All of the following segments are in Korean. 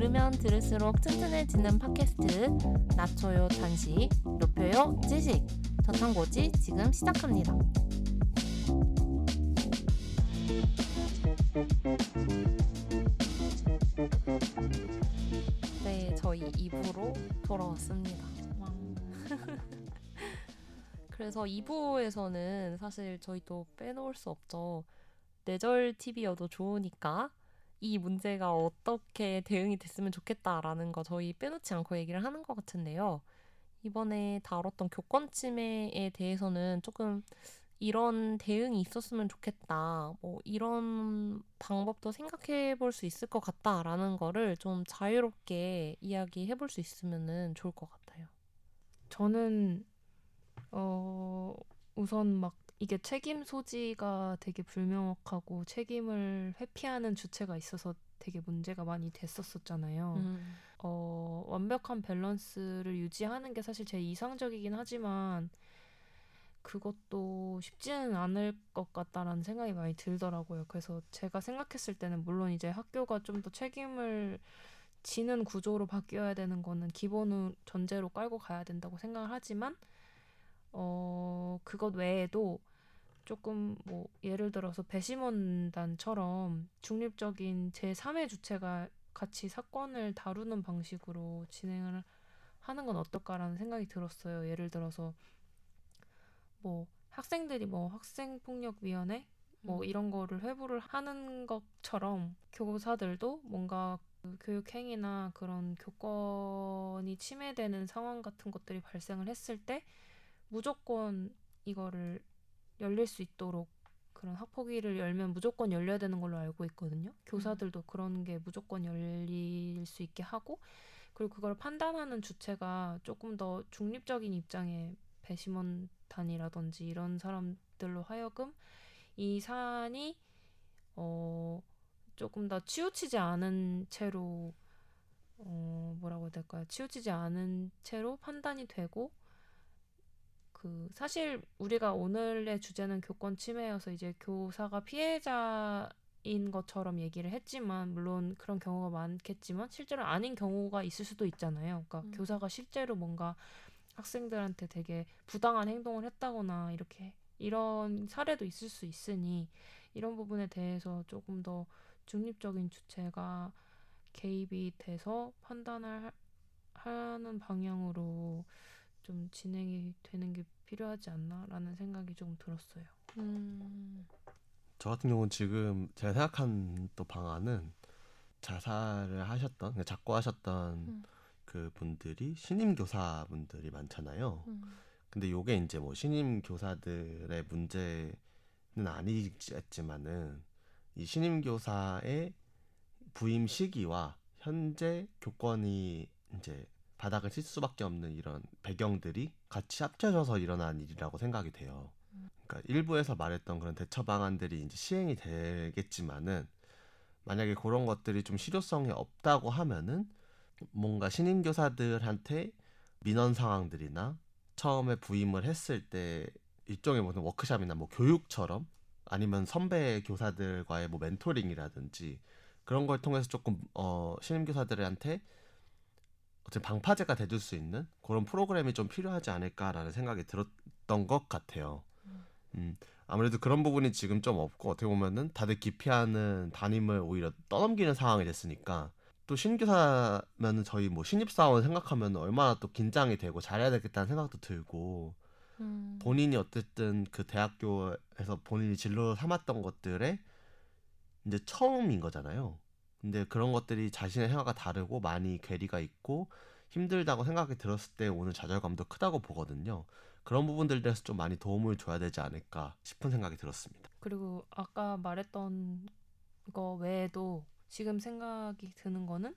들으면 들을수록 튼튼해지는 팟캐스트 낮춰요 단식 높여요 지식 저탄고지 지금 시작합니다. 네, 저희 2부로 돌아왔습니다. 그래서 2부에서는 사실 저희도 빼놓을 수 없죠. 뇌절 TV여도 좋으니까 이 문제가 어떻게 대응이 됐으면 좋겠다라는 거 저희 빼놓지 않고 얘기를 하는 것 같은데요. 이번에 다뤘던 교권 침해에 대해서는 조금 이런 대응이 있었으면 좋겠다. 뭐 이런 방법도 생각해 볼 수 있을 것 같다라는 거를 좀 자유롭게 이야기해 볼 수 있으면 좋을 것 같아요. 저는 어 우선 막 이게 책임 소지가 되게 불명확하고 책임을 회피하는 주체가 있어서 되게 문제가 많이 됐었었잖아요. 음. 어, 완벽한 밸런스를 유지하는 게 사실 제일 이상적이긴 하지만 그것도 쉽지는 않을 것 같다라는 생각이 많이 들더라고요. 그래서 제가 생각했을 때는 물론 이제 학교가 좀 더 책임을 지는 구조로 바뀌어야 되는 거는 기본은 전제로 깔고 가야 된다고 생각을 하지만 어 그것 외에도 조금 뭐 예를 들어서 배심원단처럼 중립적인 제3의 주체가 같이 사건을 다루는 방식으로 진행을 하는 건 어떨까라는 생각이 들었어요. 예를 들어서 뭐 학생들이 뭐 학생폭력위원회 뭐 음. 이런 거를 회부를 하는 것처럼 교사들도 뭔가 그 교육 행위나 그런 교권이 침해되는 상황 같은 것들이 발생을 했을 때 무조건 이거를 열릴 수 있도록 그런 학폭위를 열면 무조건 열려야 되는 걸로 알고 있거든요. 교사들도 그런 게 무조건 열릴 수 있게 하고 그리고 그걸 판단하는 주체가 조금 더 중립적인 입장의 배심원단이라든지 이런 사람들로 하여금 이 사안이 어 조금 더 치우치지 않은 채로 어 뭐라고 해야 될까요? 치우치지 않은 채로 판단이 되고 그 사실 우리가 오늘의 주제는 교권 침해여서 이제 교사가 피해자인 것처럼 얘기를 했지만 물론 그런 경우가 많겠지만 실제로 아닌 경우가 있을 수도 있잖아요. 그러니까 음. 교사가 실제로 뭔가 학생들한테 되게 부당한 행동을 했다거나 이렇게 이런 사례도 있을 수 있으니 이런 부분에 대해서 조금 더 중립적인 주체가 개입이 돼서 판단을 하는 방향으로 좀 진행이 되는 게 필요하지 않나라는 생각이 조금 들었어요. 음. 저 같은 경우는 지금 제가 생각한 또 방안은 자살을 하셨던 그러니까 작고하셨던 음. 그 분들이 신임 교사분들이 많잖아요. 음. 근데 요게 이제 뭐 신임 교사들의 문제는 아니겠지만은 이 신임 교사의 부임 시기와 현재 교권이 이제 바닥을 칠 수밖에 없는 이런 배경들이 같이 합쳐져서 일어난 일이라고 생각이 돼요. 그러니까 일부에서 말했던 그런 대처 방안들이 이제 시행이 되겠지만은 만약에 그런 것들이 좀 실효성이 없다고 하면은 뭔가 신임 교사들한테 민원 상황들이나 처음에 부임을 했을 때 일종의 무슨 워크샵이나 뭐 교육처럼 아니면 선배 교사들과의 뭐 멘토링이라든지 그런 걸 통해서 조금 어 신임 교사들한테 어쨌든 방파제가 돼줄 수 있는 그런 프로그램이 좀 필요하지 않을까라는 생각이 들었던 것 같아요. 음, 아무래도 그런 부분이 지금 좀 없고 어떻게 보면은 다들 기피하는 담임을 오히려 떠넘기는 상황이 됐으니까 또 신규사면은 저희 뭐 신입사원 생각하면 얼마나 또 긴장이 되고 잘해야 되겠다는 생각도 들고 음. 본인이 어쨌든 그 대학교에서 본인이 진로 삼았던 것들에 이제 처음인 거잖아요. 근데 그런 것들이 자신의 생각과 다르고 많이 괴리가 있고 힘들다고 생각이 들었을 때 오는 좌절감도 크다고 보거든요. 그런 부분들에 대해서 좀 많이 도움을 줘야 되지 않을까 싶은 생각이 들었습니다. 그리고 아까 말했던 거 외에도 지금 생각이 드는 거는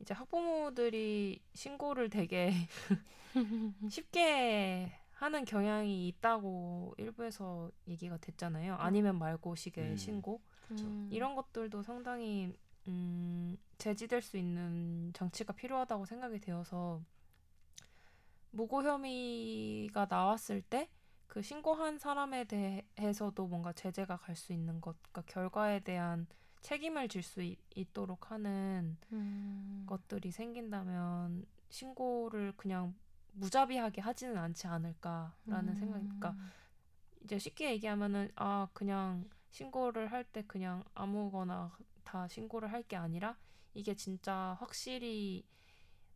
이제 학부모들이 신고를 되게 쉽게 하는 경향이 있다고 일부에서 얘기가 됐잖아요. 아니면 말고 식의 음. 신고. 음. 이런 것들도 상당히 음, 제지될 수 있는 장치가 필요하다고 생각이 되어서 무고 혐의가 나왔을 때 그 신고한 사람에 대해서도 뭔가 제재가 갈 수 있는 것, 그러니까 결과에 대한 책임을 질 수 있도록 하는 음. 것들이 생긴다면 신고를 그냥 무자비하게 하지는 않지 않을까라는 음. 생각이 그러니까 이제 쉽게 얘기하면은 아 그냥 신고를 할 때 그냥 아무거나 다 신고를 할 게 아니라 이게 진짜 확실히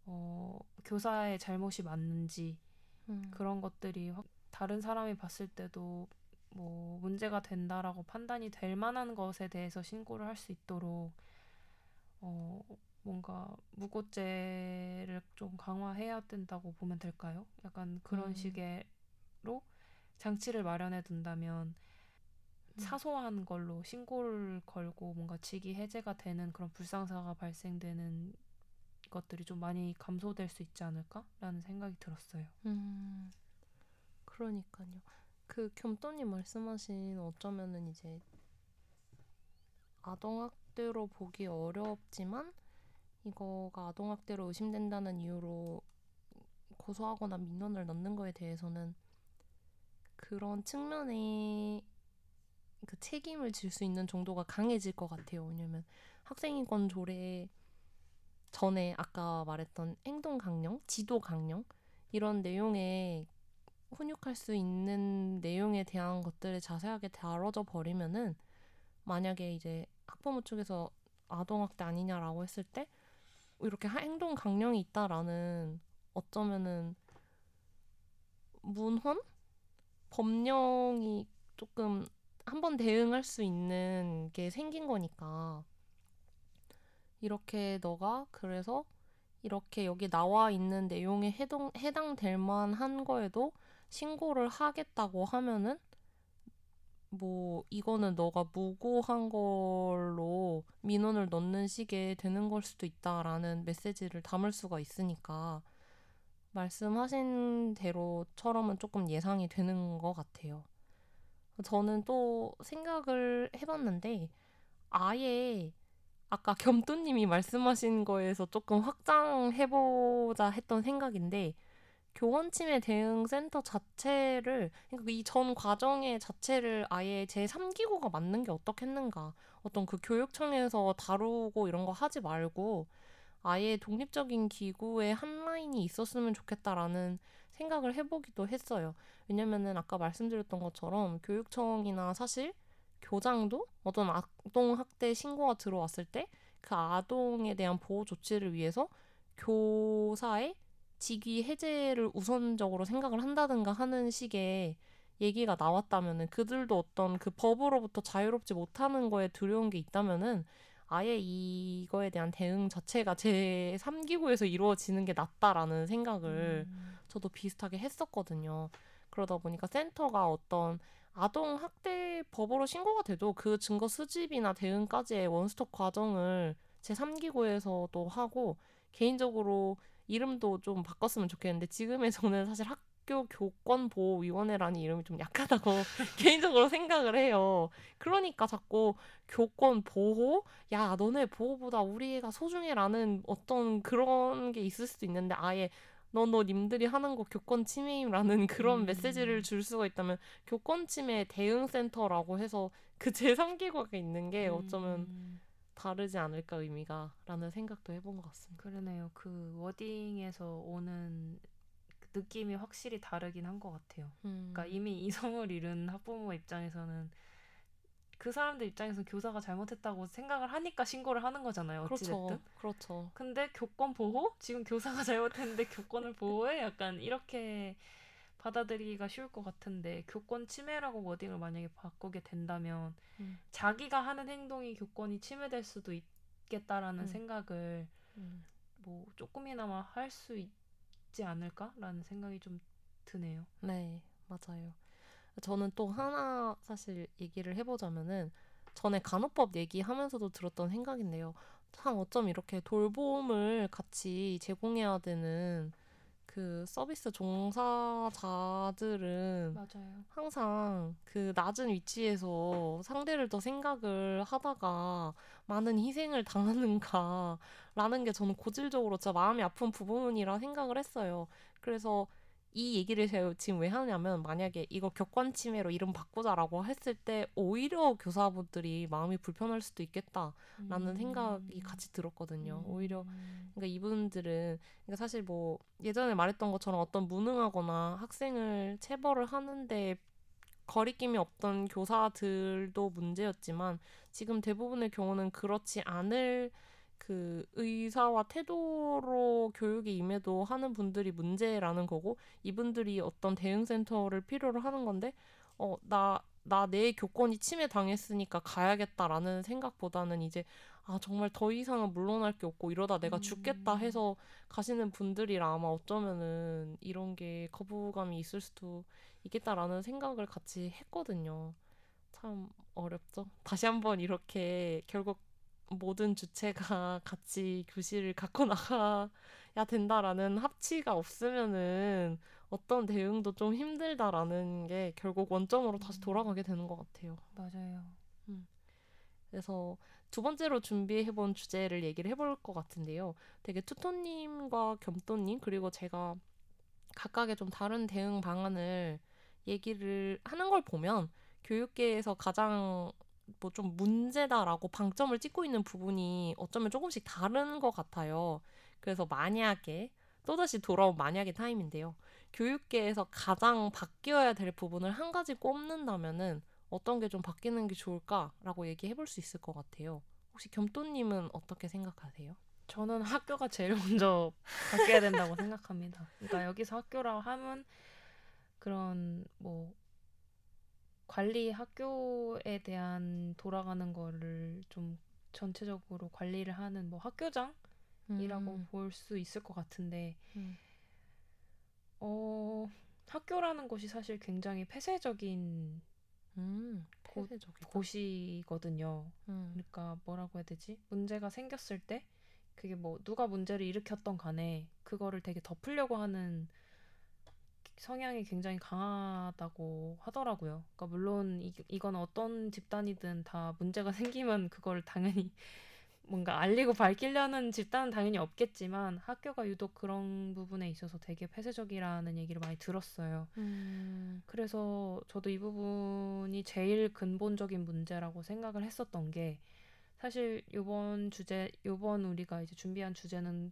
어 교사의 잘못이 맞는지 음. 그런 것들이 확- 다른 사람이 봤을 때도 뭐 문제가 된다라고 판단이 될 만한 것에 대해서 신고를 할 수 있도록 어 뭔가 무고죄를 좀 강화해야 된다고 보면 될까요? 약간 그런 음. 식의로 장치를 마련해 둔다면 음. 사소한 걸로 신고를 걸고 뭔가 직위 해제가 되는 그런 불상사가 발생되는 것들이 좀 많이 감소될 수 있지 않을까라는 생각이 들었어요. 음, 그러니까요. 그 겸또님 말씀하신 어쩌면은 이제 아동학대로 보기 어렵지만 이거가 아동학대로 의심된다는 이유로 고소하거나 민원을 넣는 거에 대해서는 그런 측면에 그 책임을 질 수 있는 정도가 강해질 것 같아요. 왜냐면 학생인권 조례 전에 아까 말했던 행동 강령, 지도 강령 이런 내용에 훈육할 수 있는 내용에 대한 것들을 자세하게 다뤄져 버리면은 만약에 이제 학부모 쪽에서 아동학대 아니냐라고 했을 때 이렇게 하- 행동 강령이 있다라는 어쩌면은 문헌 법령이 조금 한번 대응할 수 있는 게 생긴 거니까 이렇게 너가 그래서 이렇게 여기 나와 있는 내용에 해당, 해당될 만한 거에도 신고를 하겠다고 하면은 뭐 이거는 너가 무고한 걸로 민원을 넣는 식에 되는 걸 수도 있다라는 메시지를 담을 수가 있으니까 말씀하신 대로처럼은 조금 예상이 되는 것 같아요. 저는 또 생각을 해봤는데 아예 아까 겸또님이 말씀하신 거에서 조금 확장해보자 했던 생각인데 교원 침해 대응 센터 자체를 그러니까 이 전 과정의 자체를 아예 제 3기구가 맞는 게 어떻겠는가 어떤 그 교육청에서 다루고 이런 거 하지 말고 아예 독립적인 기구의 한 라인이 있었으면 좋겠다라는 생각을 해보기도 했어요. 왜냐면은 아까 말씀드렸던 것처럼 교육청이나 사실 교장도 어떤 아동 학대 신고가 들어왔을 때 그 아동에 대한 보호 조치를 위해서 교사의 직위 해제를 우선적으로 생각을 한다든가 하는 식의 얘기가 나왔다면은 그들도 어떤 그 법으로부터 자유롭지 못하는 거에 두려운 게 있다면은 아예 이거에 대한 대응 자체가 제 3기구에서 이루어지는 게 낫다라는 생각을 음. 저도 비슷하게 했었거든요. 그러다 보니까 센터가 어떤 아동 학대 법으로 신고가 돼도 그 증거 수집이나 대응까지의 원스톱 과정을 제 3기구에서도 하고 개인적으로 이름도 좀 바꿨으면 좋겠는데 지금의 저는 사실 학교 교권보호위원회라는 이름이 좀 약하다고 개인적으로 생각을 해요. 그러니까 자꾸 교권 보호? 야, 너네 보호보다 우리 애가 소중해라는 어떤 그런 게 있을 수도 있는데 아예 너, 너 님들이 하는 거 교권 침해임라는 그런 음. 메시지를 줄 수가 있다면 교권 침해 대응 센터라고 해서 그 제3기구가 있는 게 어쩌면 음, 다르지 않을까 의미가 라는 생각도 해본 것 같습니다. 그러네요. 그 워딩에서 오는 그 느낌이 확실히 다르긴 한 것 같아요. 음. 그러니까 이미 이성을 잃은 학부모 입장에서는 그 사람들 입장에서 교사가 잘못했다고 생각을 하니까 신고를 하는 거잖아요. 어찌됐든. 그렇죠. 그렇죠. 근데 교권 보호? 지금 교사가 잘못했는데 교권을 보호해? 약간 이렇게 받아들이기가 쉬울 것 같은데 교권 침해라고 워딩을 만약에 바꾸게 된다면 음. 자기가 하는 행동이 교권이 침해될 수도 있겠다라는 음. 생각을 음. 뭐 조금이나마 할 수 있지 않을까라는 생각이 좀 드네요. 네, 맞아요. 저는 또 하나 사실 얘기를 해보자면은 전에 간호법 얘기하면서도 들었던 생각인데요. 참 어쩜 이렇게 돌봄을 같이 제공해야 되는 그 서비스 종사자들은 맞아요. 항상 그 낮은 위치에서 상대를 더 생각을 하다가 많은 희생을 당하는가라는 게 저는 고질적으로 진짜 마음이 아픈 부분이라 생각을 했어요. 그래서 이 얘기를 제가 지금 왜 하냐면 만약에 이거 격관 침해로 이름 바꾸자라고 했을 때 오히려 교사분들이 마음이 불편할 수도 있겠다라는 음. 생각이 같이 들었거든요. 음. 오히려 그러니까 이분들은 그러니까 사실 뭐 예전에 말했던 것처럼 어떤 무능하거나 학생을 체벌을 하는데 거리낌이 없던 교사들도 문제였지만 지금 대부분의 경우는 그렇지 않을 그 의사와 태도로 교육에 임해도 하는 분들이 문제라는 거고 이분들이 어떤 대응센터를 필요로 하는 건데 어 나 나 내 교권이 침해 당했으니까 가야겠다라는 생각보다는 이제 아 정말 더 이상은 물러날 게 없고 이러다 내가 죽겠다 음. 해서 가시는 분들이라 아마 어쩌면은 이런 게 거부감이 있을 수도 있겠다라는 생각을 같이 했거든요. 참 어렵죠. 다시 한번 이렇게 결국 모든 주체가 같이 교실을 갖고 나가야 된다라는 합치가 없으면은 어떤 대응도 좀 힘들다라는 게 결국 원점으로 다시 돌아가게 되는 것 같아요. 맞아요. 그래서 두 번째로 준비해본 주제를 얘기를 해볼 것 같은데요. 되게 투토님과 겸또님 그리고 제가 각각의 좀 다른 대응 방안을 얘기를 하는 걸 보면 교육계에서 가장 뭐 좀 문제다라고 방점을 찍고 있는 부분이 어쩌면 조금씩 다른 것 같아요. 그래서 만약에 또다시 돌아온 만약의 타임인데요. 교육계에서 가장 바뀌어야 될 부분을 한 가지 꼽는다면은 어떤 게 좀 바뀌는 게 좋을까라고 얘기해 볼 수 있을 것 같아요. 혹시 겸또님은 어떻게 생각하세요? 저는 학교가 제일 먼저 바뀌어야 된다고 생각합니다. 그러니까 여기서 학교라 하면 그런 뭐 관리 학교에 대한 돌아가는 거를 좀 전체적으로 관리를 하는 뭐 학교장이라고 음, 볼수 있을 것 같은데 음, 어 학교라는 곳이 사실 굉장히 폐쇄적인 음, 폐쇄적이다. 곳이거든요. 음, 그러니까 뭐라고 해야 되지? 문제가 생겼을 때 그게 뭐 누가 문제를 일으켰던 간에 그거를 되게 덮으려고 하는 성향이 굉장히 강하다고 하더라고요. 그러니까 물론 이, 이건 어떤 집단이든 다 문제가 생기면 그걸 당연히 뭔가 알리고 밝히려는 집단은 당연히 없겠지만 학교가 유독 그런 부분에 있어서 되게 폐쇄적이라는 얘기를 많이 들었어요. 음, 그래서 저도 이 부분이 제일 근본적인 문제라고 생각을 했었던 게 사실 요번 주제 요번 우리가 이제 준비한 주제는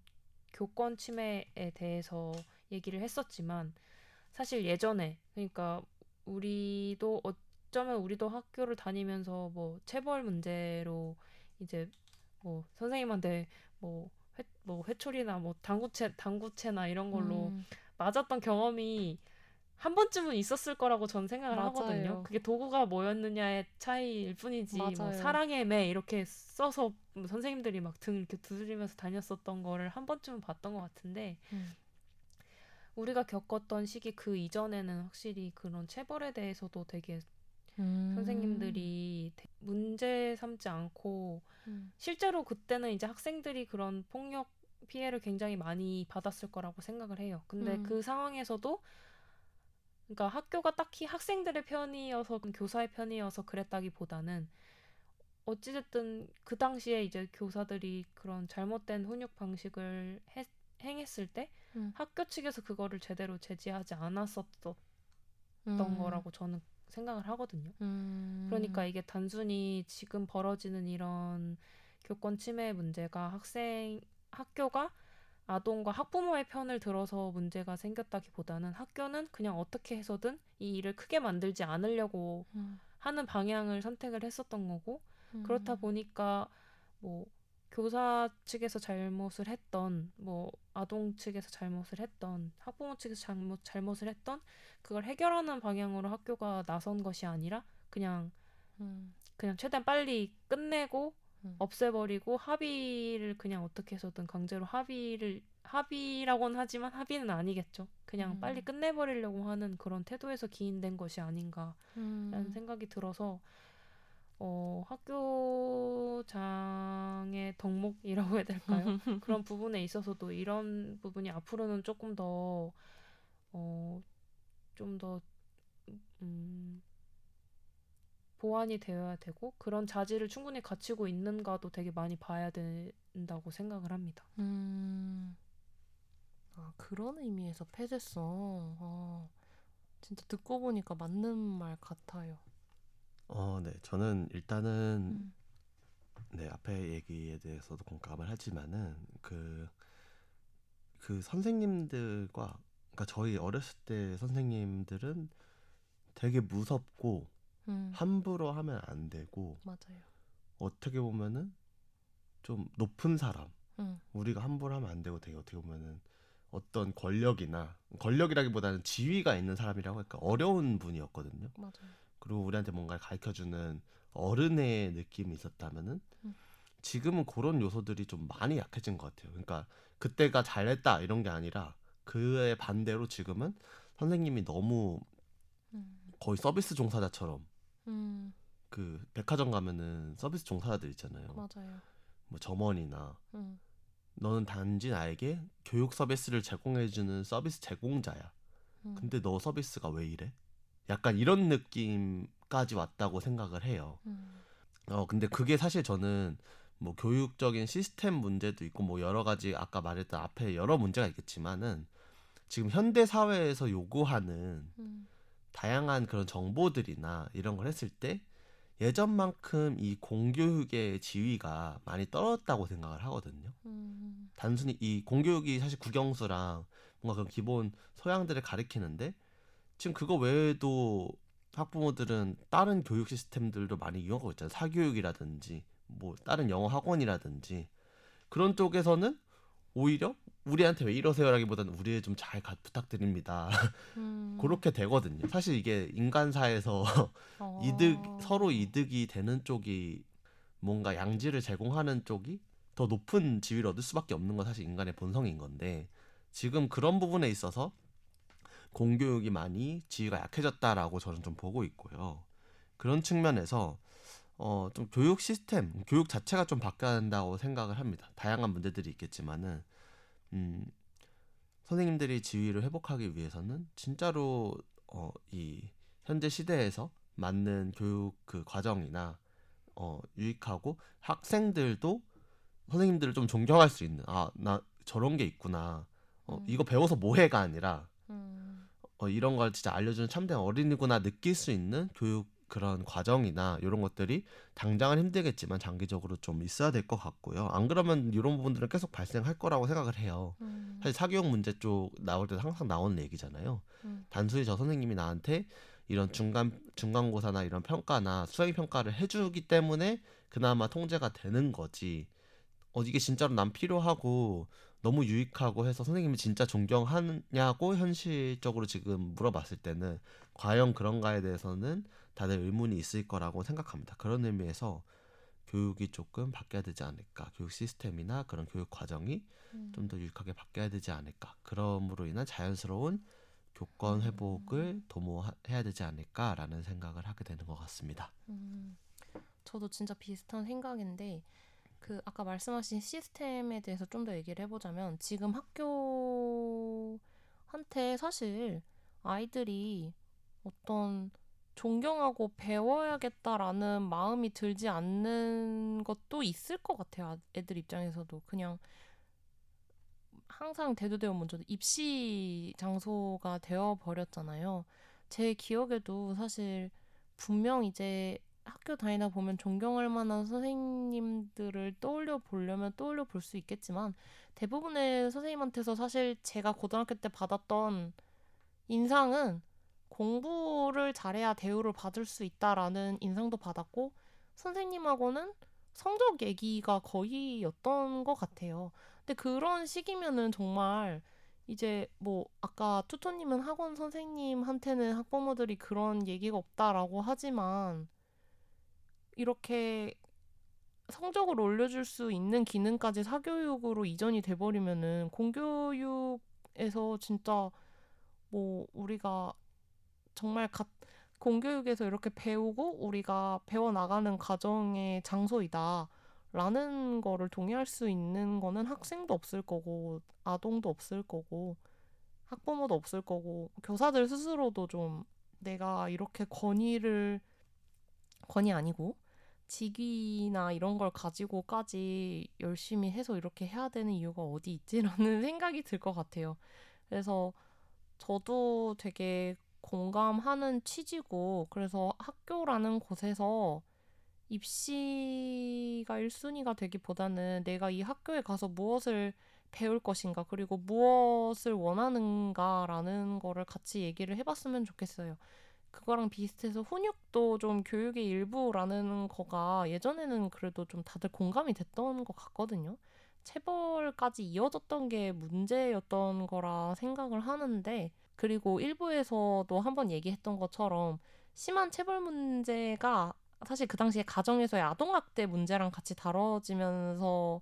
교권 침해에 대해서 얘기를 했었지만 사실 예전에 그러니까 우리도 어쩌면 우리도 학교를 다니면서 뭐 체벌 문제로 이제 뭐 선생님한테 뭐 회, 뭐 회초리나 뭐 당구채 당구채나 이런 걸로 음, 맞았던 경험이 한 번쯤은 있었을 거라고 전 생각을 맞아요. 하거든요. 그게 도구가 뭐였느냐의 차이일 뿐이지 뭐. 사랑의 매 이렇게 써서 뭐 선생님들이 막 등 이렇게 두드리면서 다녔었던 거를 한 번쯤은 봤던 것 같은데 음. 우리가 겪었던 시기 그 이전에는 확실히 그런 체벌에 대해서도 되게 음. 선생님들이 대- 문제 삼지 않고 음. 실제로 그때는 이제 학생들이 그런 폭력 피해를 굉장히 많이 받았을 거라고 생각을 해요. 근데 음. 그 상황에서도 그러니까 학교가 딱히 학생들의 편이어서 교사의 편이어서 그랬다기보다는 어찌됐든 그 당시에 이제 교사들이 그런 잘못된 훈육 방식을 했- 행했을 때 음. 학교 측에서 그거를 제대로 제지하지 않았었던 음. 거라고 저는 생각을 하거든요. 음. 그러니까 이게 단순히 지금 벌어지는 이런 교권 침해 문제가 학생 학교가 아동과 학부모의 편을 들어서 문제가 생겼다기보다는 학교는 그냥 어떻게 해서든 이 일을 크게 만들지 않으려고 음. 하는 방향을 선택을 했었던 거고 음. 그렇다 보니까 뭐 교사 측에서 잘못을 했던 뭐 아동 측에서 잘못을 했던 학부모 측에서 잘못 잘못을 했던 그걸 해결하는 방향으로 학교가 나선 것이 아니라 그냥 음. 그냥 최대한 빨리 끝내고 음. 없애버리고 합의를 그냥 어떻게 해서든 강제로 합의를 합의라고는 하지만 합의는 아니겠죠. 그냥 음. 빨리 끝내버리려고 하는 그런 태도에서 기인된 것이 아닌가라는 음. 생각이 들어서 어, 학교장의 덕목이라고 해야 될까요? 그런 부분에 있어서도 이런 부분이 앞으로는 조금 더 어, 좀 더 음, 보완이 되어야 되고 그런 자질을 충분히 갖추고 있는가도 되게 많이 봐야 된다고 생각을 합니다. 음. 아 그런 의미에서 폐쇄성. 아, 진짜 듣고 보니까 맞는 말 같아요. 어, 네. 저는 일단은 음. 네, 앞에 얘기에 대해서도 공감을 하지만은 그, 그 선생님들과 그러니까 저희 어렸을 때 선생님들은 되게 무섭고 음, 함부로 하면 안 되고 맞아요. 어떻게 보면은 좀 높은 사람 음, 우리가 함부로 하면 안 되고 되게 어떻게 보면은 어떤 권력이나 권력이라기보다는 지위가 있는 사람이라고 할까 어려운 분이었거든요. 맞아요. 그리고 우리한테 뭔가를 가르쳐주는 어른의 느낌이 있었다면은 음. 지금은 그런 요소들이 좀 많이 약해진 것 같아요. 그러니까 그때가 잘했다 이런 게 아니라 그에 반대로 지금은 선생님이 너무 음, 거의 서비스 종사자처럼 음, 그 백화점 가면은 서비스 종사자들 있잖아요. 맞아요. 뭐 점원이나 음, 너는 단지 나에게 교육 서비스를 제공해주는 서비스 제공자야. 음, 근데 너 서비스가 왜 이래? 약간 이런 느낌까지 왔다고 생각을 해요. 음, 어, 근데 그게 사실 저는 뭐 교육적인 시스템 문제도 있고 뭐 여러 가지 아까 말했던 앞에 여러 문제가 있겠지만은 지금 현대 사회에서 요구하는 음, 다양한 그런 정보들이나 이런 걸 했을 때 예전만큼 이 공교육의 지위가 많이 떨어졌다고 생각을 하거든요. 음, 단순히 이 공교육이 사실 국영수랑 뭔가 그런 기본 소양들을 가리키는데 지금 그거 외에도 학부모들은 다른 교육 시스템들도 많이 이용하고 있잖아요. 사교육이라든지 뭐 다른 영어 학원이라든지 그런 쪽에서는 오히려 우리한테 왜 이러세요라기보다는 우리 좀잘 부탁드립니다. 음, 그렇게 되거든요. 사실 이게 인간사에서 어, 이득 서로 이득이 되는 쪽이 뭔가 양지를 제공하는 쪽이 더 높은 지위를 얻을 수밖에 없는 건 사실 인간의 본성인 건데 지금 그런 부분에 있어서 공교육이 많이 지위가 약해졌다라고 저는 좀 보고 있고요. 그런 측면에서 어 좀 교육 시스템, 교육 자체가 좀 바뀌어야 한다고 생각을 합니다. 다양한 문제들이 있겠지만은 음 선생님들이 지위를 회복하기 위해서는 진짜로 어 이 현재 시대에서 맞는 교육 그 과정이나 어 유익하고 학생들도 선생님들을 좀 존경할 수 있는 아 나 저런 게 있구나 어 음. 이거 배워서 뭐해가 아니라 음, 어 이런 걸 진짜 알려주는 참된 어린이구나 느낄 수 있는 교육 그런 과정이나 이런 것들이 당장은 힘들겠지만 장기적으로 좀 있어야 될 것 같고요. 안 그러면 이런 부분들은 계속 발생할 거라고 생각을 해요. 음, 사실 사교육 문제 쪽 나올 때도 항상 나오는 얘기잖아요. 음. 단순히 저 선생님이 나한테 이런 중간 중간고사나 이런 평가나 수행 평가를 해주기 때문에 그나마 통제가 되는 거지. 어 이게 진짜로 난 필요하고 너무 유익하고 해서 선생님이 진짜 존경하냐고 현실적으로 지금 물어봤을 때는 과연 그런가에 대해서는 다들 의문이 있을 거라고 생각합니다. 그런 의미에서 교육이 조금 바뀌어야 되지 않을까. 교육 시스템이나 그런 교육 과정이 음. 좀더 유익하게 바뀌어야 되지 않을까. 그럼으로 인한 자연스러운 교권 회복을 도모해야 되지 않을까라는 생각을 하게 되는 것 같습니다. 음, 저도 진짜 비슷한 생각인데 그 아까 말씀하신 시스템에 대해서 좀 더 얘기를 해보자면 지금 학교한테 사실 아이들이 어떤 존경하고 배워야겠다라는 마음이 들지 않는 것도 있을 것 같아요. 아- 애들 입장에서도 그냥 항상 대두되어 먼저 입시 장소가 되어 버렸잖아요. 제 기억에도 사실 분명 이제 학교 다니다 보면 존경할 만한 선생님들을 떠올려 보려면 떠올려 볼 수 있겠지만 대부분의 선생님한테서 사실 제가 고등학교 때 받았던 인상은 공부를 잘해야 대우를 받을 수 있다라는 인상도 받았고 선생님하고는 성적 얘기가 거의였던 것 같아요. 근데 그런 시기면은 정말 이제 뭐 아까 투토님은 학원 선생님한테는 학부모들이 그런 얘기가 없다라고 하지만 이렇게 성적을 올려줄 수 있는 기능까지 사교육으로 이전이 돼버리면은 공교육에서 진짜 뭐 우리가 정말 가, 공교육에서 이렇게 배우고 우리가 배워 나가는 과정의 장소이다. 라는 거를 동의할 수 있는 거는 학생도 없을 거고, 아동도 없을 거고, 학부모도 없을 거고, 교사들 스스로도 좀 내가 이렇게 권위를, 권위 아니고, 직위나 이런 걸 가지고까지 열심히 해서 이렇게 해야 되는 이유가 어디 있지라는 생각이 들 것 같아요. 그래서 저도 되게 공감하는 취지고 그래서 학교라는 곳에서 입시가 1순위가 되기보다는 내가 이 학교에 가서 무엇을 배울 것인가 그리고 무엇을 원하는가라는 거를 같이 얘기를 해봤으면 좋겠어요. 그거랑 비슷해서 훈육도 좀 교육의 일부라는 거가 예전에는 그래도 좀 다들 공감이 됐던 것 같거든요. 체벌까지 이어졌던 게 문제였던 거라 생각을 하는데 그리고 일부에서도 한번 얘기했던 것처럼 심한 체벌 문제가 사실 그 당시에 가정에서의 아동학대 문제랑 같이 다뤄지면서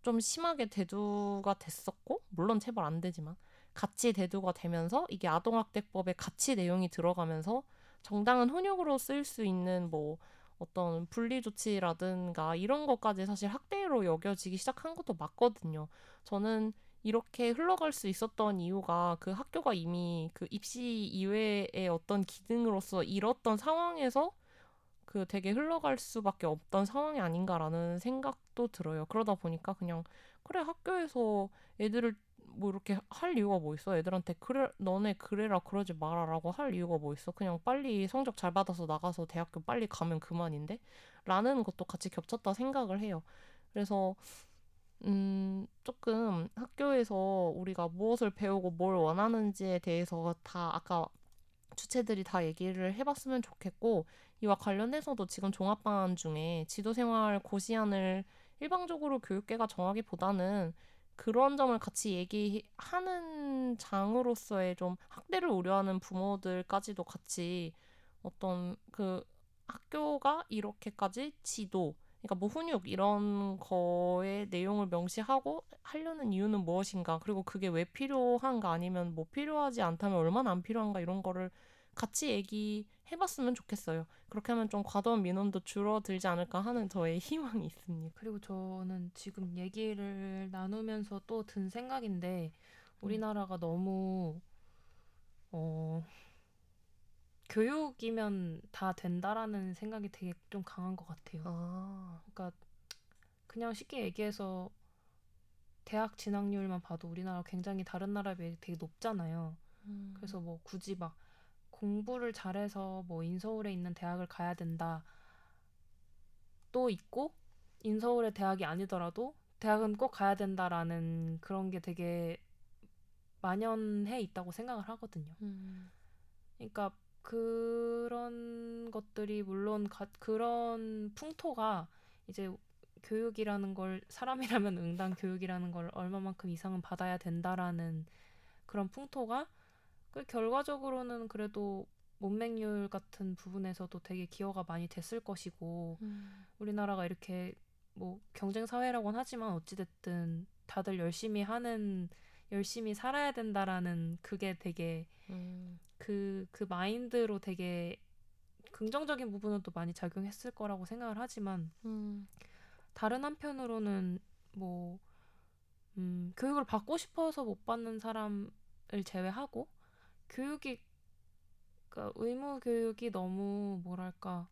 좀 심하게 대두가 됐었고 물론 체벌 안 되지만 같이 대두가 되면서 이게 아동학대법에 같이 내용이 들어가면서 정당한 훈육으로 쓰일 수 있는 뭐 어떤 분리 조치라든가 이런 것까지 사실 학대로 여겨지기 시작한 것도 맞거든요. 저는 이렇게 흘러갈 수 있었던 이유가 그 학교가 이미 그 입시 이외의 어떤 기능으로서 잃었던 상황에서 그 되게 흘러갈 수밖에 없던 상황이 아닌가라는 생각도 들어요. 그러다 보니까 그냥 그래 학교에서 애들을 뭐 이렇게 할 이유가 뭐 있어? 애들한테 그래 너네 그래라 그러지 마라라고 할 이유가 뭐 있어? 그냥 빨리 성적 잘 받아서 나가서 대학교 빨리 가면 그만인데? 라는 것도 같이 겹쳤다 생각을 해요. 그래서 음, 조금 학교에서 우리가 무엇을 배우고 뭘 원하는지에 대해서 다 아까 주체들이 다 얘기를 해봤으면 좋겠고 이와 관련해서도 지금 종합방안 중에 지도생활 고시안을 일방적으로 교육계가 정하기보다는 그런 점을 같이 얘기하는 장으로서의 좀 학대를 우려하는 부모들까지도 같이 어떤 그 학교가 이렇게까지 지도 그러니까 뭐 훈육 이런 거의 내용을 명시하고 하려는 이유는 무엇인가? 그리고 그게 왜 필요한가? 아니면 뭐 필요하지 않다면 얼마나 안 필요한가? 이런 거를 같이 얘기 해봤으면 좋겠어요. 그렇게 하면 좀 과도한 민원도 줄어들지 않을까 하는 저의 희망이 있습니다. 그리고 저는 지금 얘기를 나누면서 또 든 생각인데 우리나라가 너무 어 교육이면 다 된다라는 생각이 되게 좀 강한 것 같아요. 아, 그러니까 그냥 쉽게 얘기해서 대학 진학률만 봐도 우리나라 굉장히 다른 나라에 비해 되게 높잖아요. 음. 그래서 뭐 굳이 막 공부를 잘해서 뭐 인서울에 있는 대학을 가야 된다. 또 있고 인서울의 대학이 아니더라도 대학은 꼭 가야 된다라는 그런 게 되게 만연해 있다고 생각을 하거든요. 음. 그러니까 그런 것들이 물론 가, 그런 풍토가 이제 교육이라는 걸 사람이라면 응당 교육이라는 걸 얼마만큼 이상은 받아야 된다라는 그런 풍토가 그 결과적으로는 그래도 문맹률 같은 부분에서도 되게 기여가 많이 됐을 것이고 음. 우리나라가 이렇게 뭐 경쟁 사회라고는 하지만 어찌됐든 다들 열심히 하는 열심히 살아야 된다라는 그게 되게 음. 그, 그 마인드로 되게 긍정적인 부분은 또 많이 작용했을 거라고 생각을 하지만 음. 다른 한편으로는 뭐 음, 교육을 받고 싶어서 못 받는 사람을 제외하고 교육이 그러니까 의무 교육이 너무 뭐랄까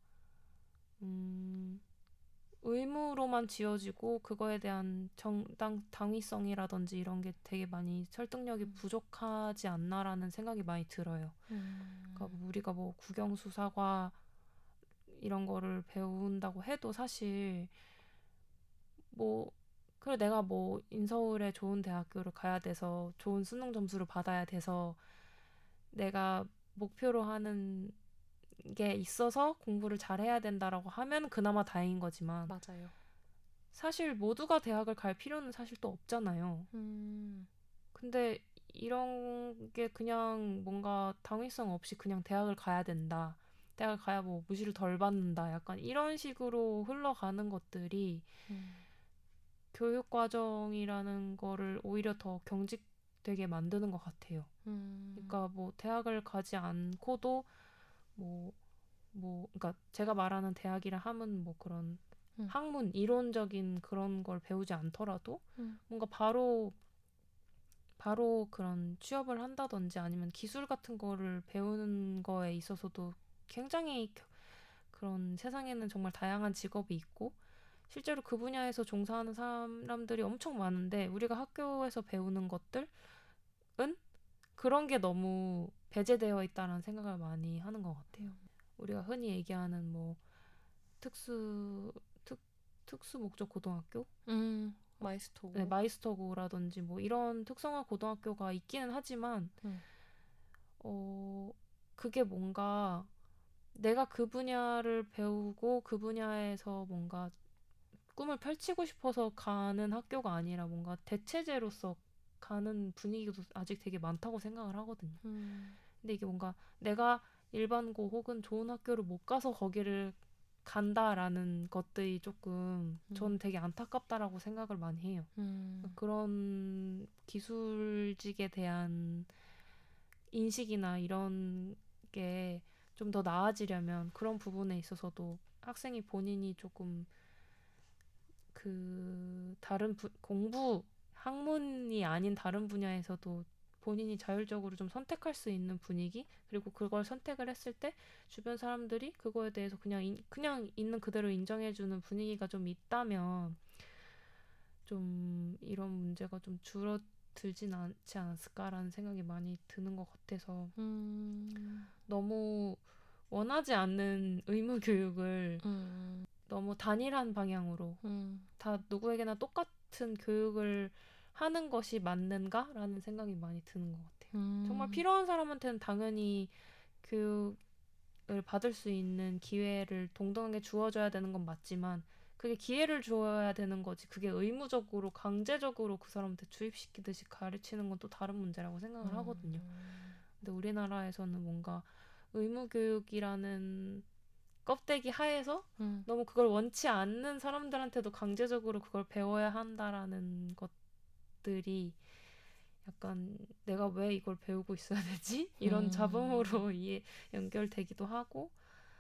음, 의무로만 지어지고 그거에 대한 정당 당위성이라든지 이런 게 되게 많이 설득력이 음. 부족하지 않나라는 생각이 많이 들어요. 음. 그러니까 뭐 우리가 뭐 국영수사과 이런 거를 배운다고 해도 사실 뭐 그래 내가 뭐 인서울에 좋은 대학교를 가야 돼서 좋은 수능 점수를 받아야 돼서 내가 목표로 하는 게 있어서 공부를 잘해야 된다라고 하면 그나마 다행인 거지만 맞아요. 사실 모두가 대학을 갈 필요는 사실 또 없잖아요. 음. 근데 이런 게 그냥 뭔가 당위성 없이 그냥 대학을 가야 된다. 대학을 가야 뭐 무시를 덜 받는다. 약간 이런 식으로 흘러가는 것들이 음. 교육 과정이라는 거를 오히려 더 경직되게 만드는 것 같아요. 음. 그러니까 뭐 대학을 가지 않고도 뭐뭐 그러니까 제가 말하는 대학이라 함은 뭐 그런 음. 학문 이론적인 그런 걸 배우지 않더라도 음. 뭔가 바로 바로 그런 취업을 한다든지 아니면 기술 같은 거를 배우는 거에 있어서도 굉장히 겨- 그런 세상에는 정말 다양한 직업이 있고 실제로 그 분야에서 종사하는 사람들이 엄청 많은데 우리가 학교에서 배우는 것들은 그런 게 너무 배제되어 있다는 생각을 많이 하는 것 같아요. 우리가 흔히 얘기하는 뭐 특수 특 특수 목적 고등학교, 음, 마이스터. 네, 마이스터고라든지 뭐 이런 특성화 고등학교가 있기는 하지만 음. 어 그게 뭔가 내가 그 분야를 배우고 그 분야에서 뭔가 꿈을 펼치고 싶어서 가는 학교가 아니라 뭔가 대체제로서 가는 분위기도 아직 되게 많다고 생각을 하거든요. 음. 근데 이게 뭔가 내가 일반고 혹은 좋은 학교를 못 가서 거기를 간다라는 것들이 조금 음. 저는 되게 안타깝다라고 생각을 많이 해요. 음. 그런 기술직에 대한 인식이나 이런 게 좀 더 나아지려면 그런 부분에 있어서도 학생이 본인이 조금 그 다른 부, 공부 학문이 아닌 다른 분야에서도 본인이 자율적으로 좀 선택할 수 있는 분위기 그리고 그걸 선택을 했을 때 주변 사람들이 그거에 대해서 그냥 인, 그냥 있는 그대로 인정해주는 분위기가 좀 있다면 좀 이런 문제가 좀 줄어들진 않지 않았을까라는 생각이 많이 드는 것 같아서 음. 너무 원하지 않는 의무 교육을 음. 너무 단일한 방향으로 음. 다 누구에게나 똑같 은 교육을 하는 것이 맞는가라는 생각이 많이 드는 것 같아요. 음. 정말 필요한 사람한테는 당연히 교육을 받을 수 있는 기회를 동등하게 주어져야 되는 건 맞지만 그게 기회를 주어야 되는 거지 그게 의무적으로 강제적으로 그 사람한테 주입시키듯이 가르치는 건 또 다른 문제라고 생각을 하거든요. 음. 근데 우리나라에서는 뭔가 의무 교육이라는 껍데기 하에서 음. 너무 그걸 원치 않는 사람들한테도 강제적으로 그걸 배워야 한다라는 것들이 약간 내가 왜 이걸 배우고 있어야 되지? 이런 음. 잡음으로 이해 연결되기도 하고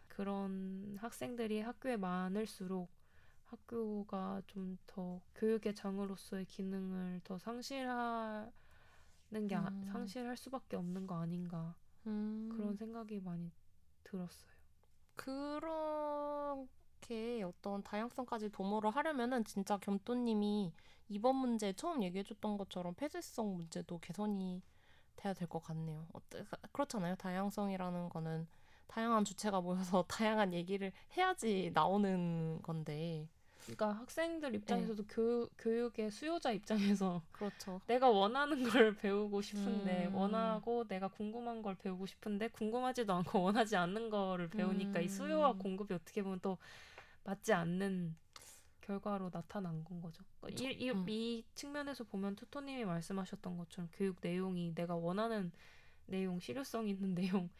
그런 학생들이 학교에 많을수록 학교가 좀 더 교육의 장으로서의 기능을 더 상실하는 게 아- 음. 상실할 수밖에 없는 거 아닌가 음. 그런 생각이 많이 들었어요. 그렇게 어떤 다양성까지 도모를 하려면은 진짜 겸또님이 이번 문제 처음 얘기해줬던 것처럼 폐쇄성 문제도 개선이 돼야 될 것 같네요. 어때- 그렇잖아요. 다양성이라는 거는 다양한 주체가 모여서 다양한 얘기를 해야지 나오는 건데. 그러니까 학생들 입장에서도 교, 교육의 수요자 입장에서 그렇죠. 내가 원하는 걸 배우고 싶은데 음. 원하고 내가 궁금한 걸 배우고 싶은데 궁금하지도 않고 원하지 않는 거를 배우니까 이 수요와 음. 공급이 어떻게 보면 또 맞지 않는 결과로 나타난 건 거죠. 그러니까 이, 이, 음. 이 측면에서 보면 투토님이 말씀하셨던 것처럼 교육 내용이 내가 원하는 내용, 실효성 있는 내용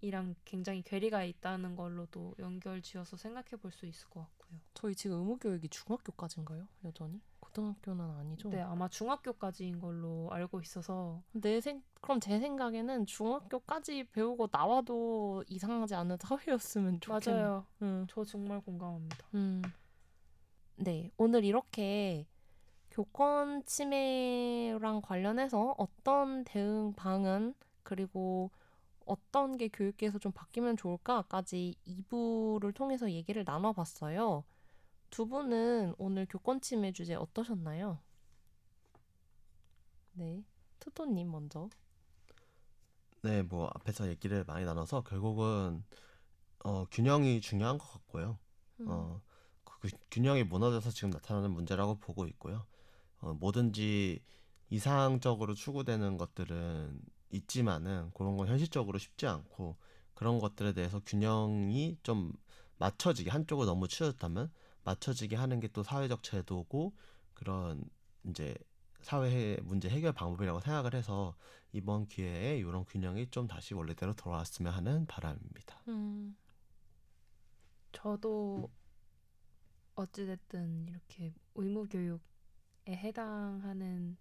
이랑 굉장히 괴리가 있다는 걸로도 연결 지어서 생각해 볼 수 있을 것 같고요. 저희 지금 의무 교육이 중학교까지인가요? 여전히? 고등학교는 아니죠? 네, 아마 중학교까지인 걸로 알고 있어서 내 생, 그럼 제 생각에는 중학교까지 배우고 나와도 이상하지 않은 사회였으면 좋겠네요. 맞아요. 응. 저 정말 공감합니다. 음. 네, 오늘 이렇게 교권 침해랑 관련해서 어떤 대응 방안 그리고 어떤 게 교육계에서 좀 바뀌면 좋을까까지 2부를 통해서 얘기를 나눠봤어요. 두 분은 오늘 교권 침해 주제 어떠셨나요? 네, 투토님 먼저. 네, 뭐 앞에서 얘기를 많이 나눠서 결국은 어, 균형이 중요한 것 같고요. 음. 어, 그 그 균형이 무너져서 지금 나타나는 문제라고 보고 있고요. 어, 뭐든지 이상적으로 추구되는 것들은 있지만은 그런 건 현실적으로 쉽지 않고 그런 것들에 대해서 균형이 좀 맞춰지게 한쪽을 너무 치우쳤다면 맞춰지게 하는 게 또 사회적 제도고 그런 이제 사회 문제 해결 방법이라고 생각을 해서 이번 기회에 이런 균형이 좀 다시 원래대로 돌아왔으면 하는 바람입니다. 음. 저도 어찌됐든 이렇게 의무 교육에 해당하는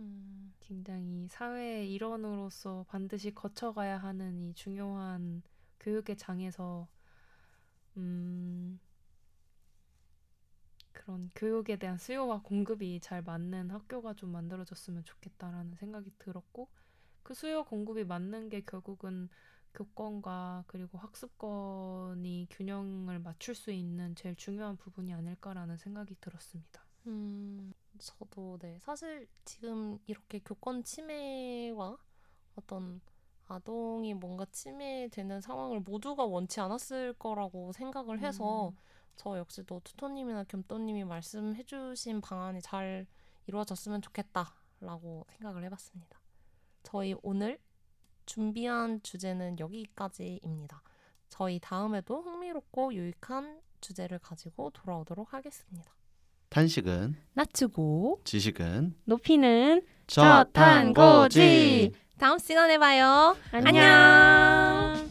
음. 굉장히 사회의 일원으로서 반드시 거쳐가야 하는 이 중요한 교육의 장에서 음 그런 교육에 대한 수요와 공급이 잘 맞는 학교가 좀 만들어졌으면 좋겠다라는 생각이 들었고 그 수요 공급이 맞는 게 결국은 교권과 그리고 학습권이 균형을 맞출 수 있는 제일 중요한 부분이 아닐까라는 생각이 들었습니다. 음, 저도 네. 사실 지금 이렇게 교권 침해와 어떤 아동이 뭔가 침해되는 상황을 모두가 원치 않았을 거라고 생각을 해서 음. 저 역시도 투토님이나 겸또님이 말씀해주신 방안이 잘 이루어졌으면 좋겠다라고 생각을 해봤습니다. 저희 오늘 준비한 주제는 여기까지입니다. 저희 다음에도 흥미롭고 유익한 주제를 가지고 돌아오도록 하겠습니다. 탄식은 낮추고 지식은 높이는 저탄고지. 다음 시간에 봐요. 안녕. 안녕.